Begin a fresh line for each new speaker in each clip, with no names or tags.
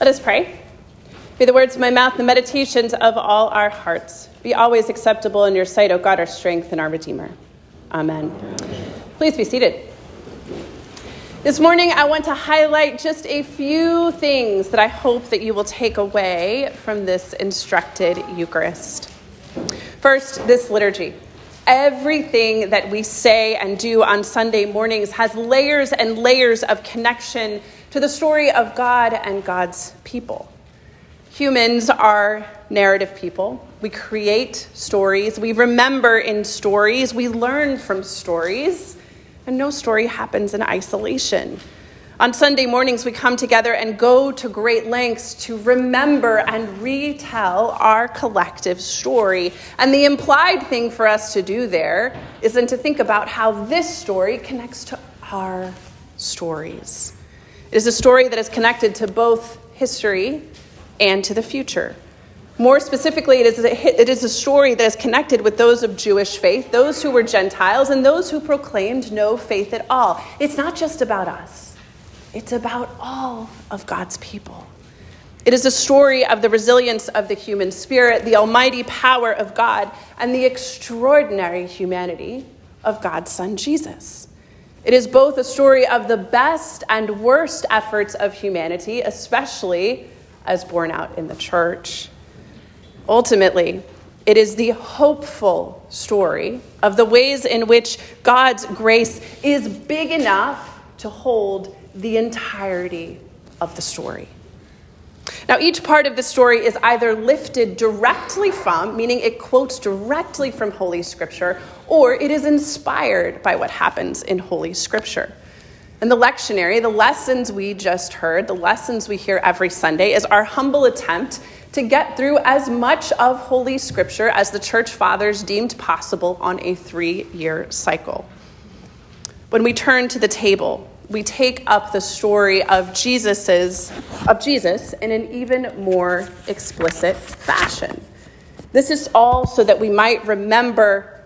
Let us pray. May the words of my mouth the meditations of all our hearts be always acceptable in your sight, O God, our strength and our Redeemer. Amen. Please be seated. This morning, I want to highlight just a few things that I hope that you will take away from this instructed Eucharist. First, this liturgy. Everything that we say and do on Sunday mornings has layers and layers of connection to the story of God and God's people. Humans are narrative people. We create stories, we remember in stories, we learn from stories, and no story happens in isolation. On Sunday mornings, we come together and go to great lengths to remember and retell our collective story. And the implied thing for us to do there is then to think about how this story connects to our stories. It is a story that is connected to both history and to the future. More specifically, it is, a, it is a story that is connected with those of Jewish faith, those who were Gentiles, and those who proclaimed no faith at all. It's not just about us, it's about all of God's people. It is a story of the resilience of the human spirit, the almighty power of God, and the extraordinary humanity of God's Son Jesus. It is both a story of the best and worst efforts of humanity, especially as borne out in the church. Ultimately, it is the hopeful story of the ways in which God's grace is big enough to hold the entirety of the story. Now, each part of the story is either lifted directly from, meaning it quotes directly from Holy Scripture, or it is inspired by what happens in Holy Scripture. And the lectionary, the lessons we just heard, the lessons we hear every Sunday, is our humble attempt to get through as much of Holy Scripture as the church fathers deemed possible on a three year cycle. When we turn to the table, we take up the story of Jesus's of Jesus in an even more explicit fashion. This is all so that we might remember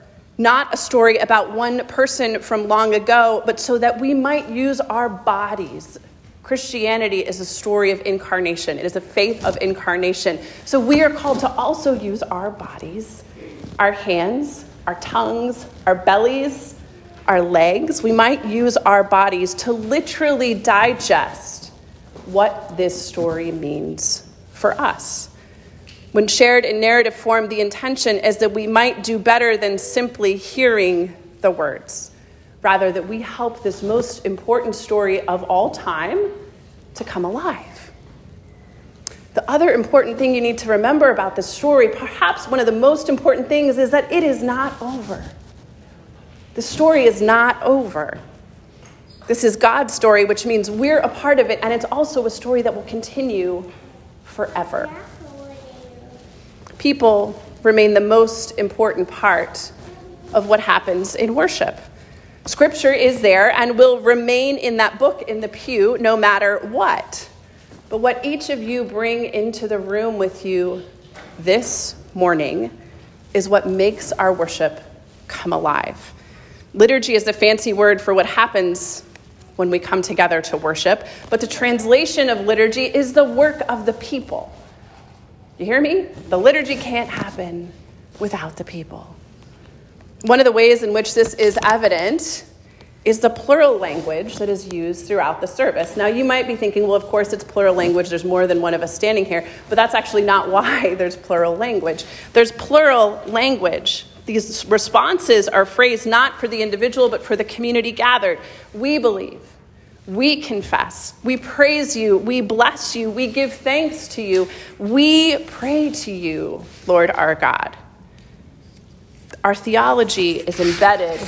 not a story about one person from long ago, but so that we might use our bodies. Christianity is a story of incarnation, it is a faith of incarnation. So we are called to also use our bodies, our hands, our tongues, our bellies, our legs. We might use our bodies to literally digest what this story means for us. When shared in narrative form, the intention is that we might do better than simply hearing the words. Rather, that we help this most important story of all time to come alive. The other important thing you need to remember about this story, perhaps one of the most important things, is that it is not over. The story is not over. This is God's story, which means we're a part of it, and it's also a story that will continue forever people remain the most important part of what happens in worship. Scripture is there and will remain in that book in the pew no matter what. But what each of you bring into the room with you this morning is what makes our worship come alive. Liturgy is the fancy word for what happens when we come together to worship, but the translation of liturgy is the work of the people. You hear me? The liturgy can't happen without the people. One of the ways in which this is evident is the plural language that is used throughout the service. Now, you might be thinking, well, of course it's plural language, there's more than one of us standing here, but that's actually not why there's plural language. There's plural language. These responses are phrased not for the individual, but for the community gathered. We believe we confess. We praise you. We bless you. We give thanks to you. We pray to you, Lord our God. Our theology is embedded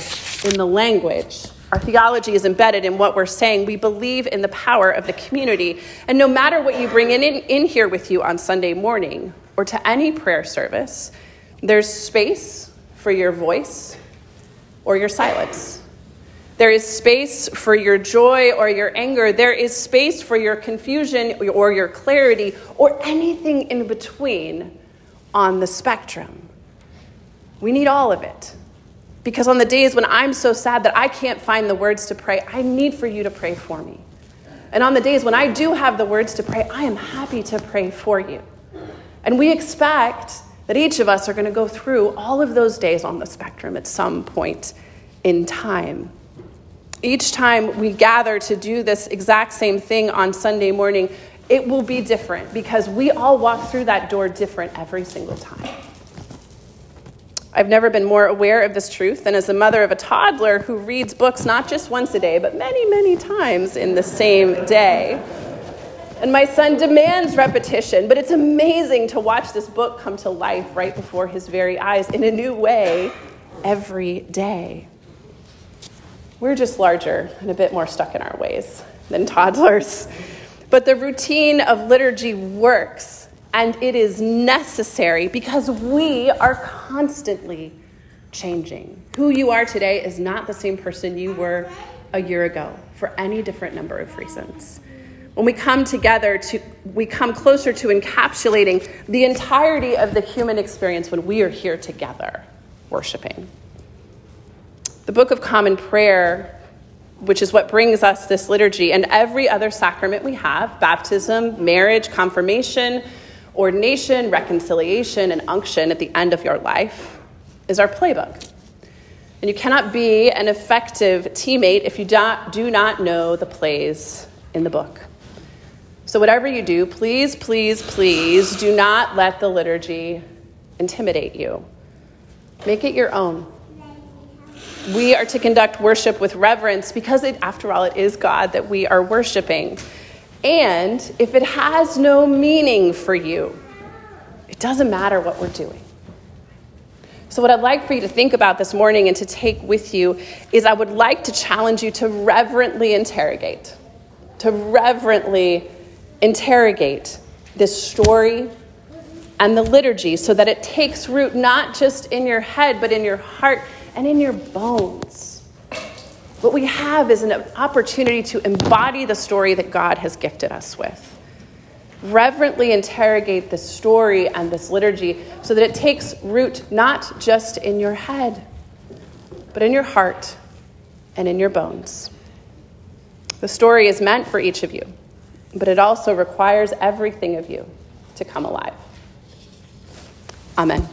in the language. Our theology is embedded in what we're saying. We believe in the power of the community. And no matter what you bring in, in, in here with you on Sunday morning or to any prayer service, there's space for your voice or your silence. There is space for your joy or your anger. There is space for your confusion or your clarity or anything in between on the spectrum. We need all of it. Because on the days when I'm so sad that I can't find the words to pray, I need for you to pray for me. And on the days when I do have the words to pray, I am happy to pray for you. And we expect that each of us are going to go through all of those days on the spectrum at some point in time. Each time we gather to do this exact same thing on Sunday morning, it will be different because we all walk through that door different every single time. I've never been more aware of this truth than as a mother of a toddler who reads books not just once a day, but many, many times in the same day. And my son demands repetition, but it's amazing to watch this book come to life right before his very eyes in a new way every day. We're just larger and a bit more stuck in our ways than toddlers. But the routine of liturgy works and it is necessary because we are constantly changing. Who you are today is not the same person you were a year ago for any different number of reasons. When we come together to we come closer to encapsulating the entirety of the human experience when we are here together worshiping. The Book of Common Prayer, which is what brings us this liturgy and every other sacrament we have, baptism, marriage, confirmation, ordination, reconciliation, and unction at the end of your life is our playbook. And you cannot be an effective teammate if you do not know the plays in the book. So, whatever you do, please, please, please do not let the liturgy intimidate you. Make it your own. We are to conduct worship with reverence because, it, after all, it is God that we are worshiping. And if it has no meaning for you, it doesn't matter what we're doing. So, what I'd like for you to think about this morning and to take with you is I would like to challenge you to reverently interrogate, to reverently interrogate this story and the liturgy so that it takes root not just in your head, but in your heart and in your bones. What we have is an opportunity to embody the story that God has gifted us with. Reverently interrogate this story and this liturgy so that it takes root not just in your head, but in your heart and in your bones. The story is meant for each of you, but it also requires everything of you to come alive. Amen.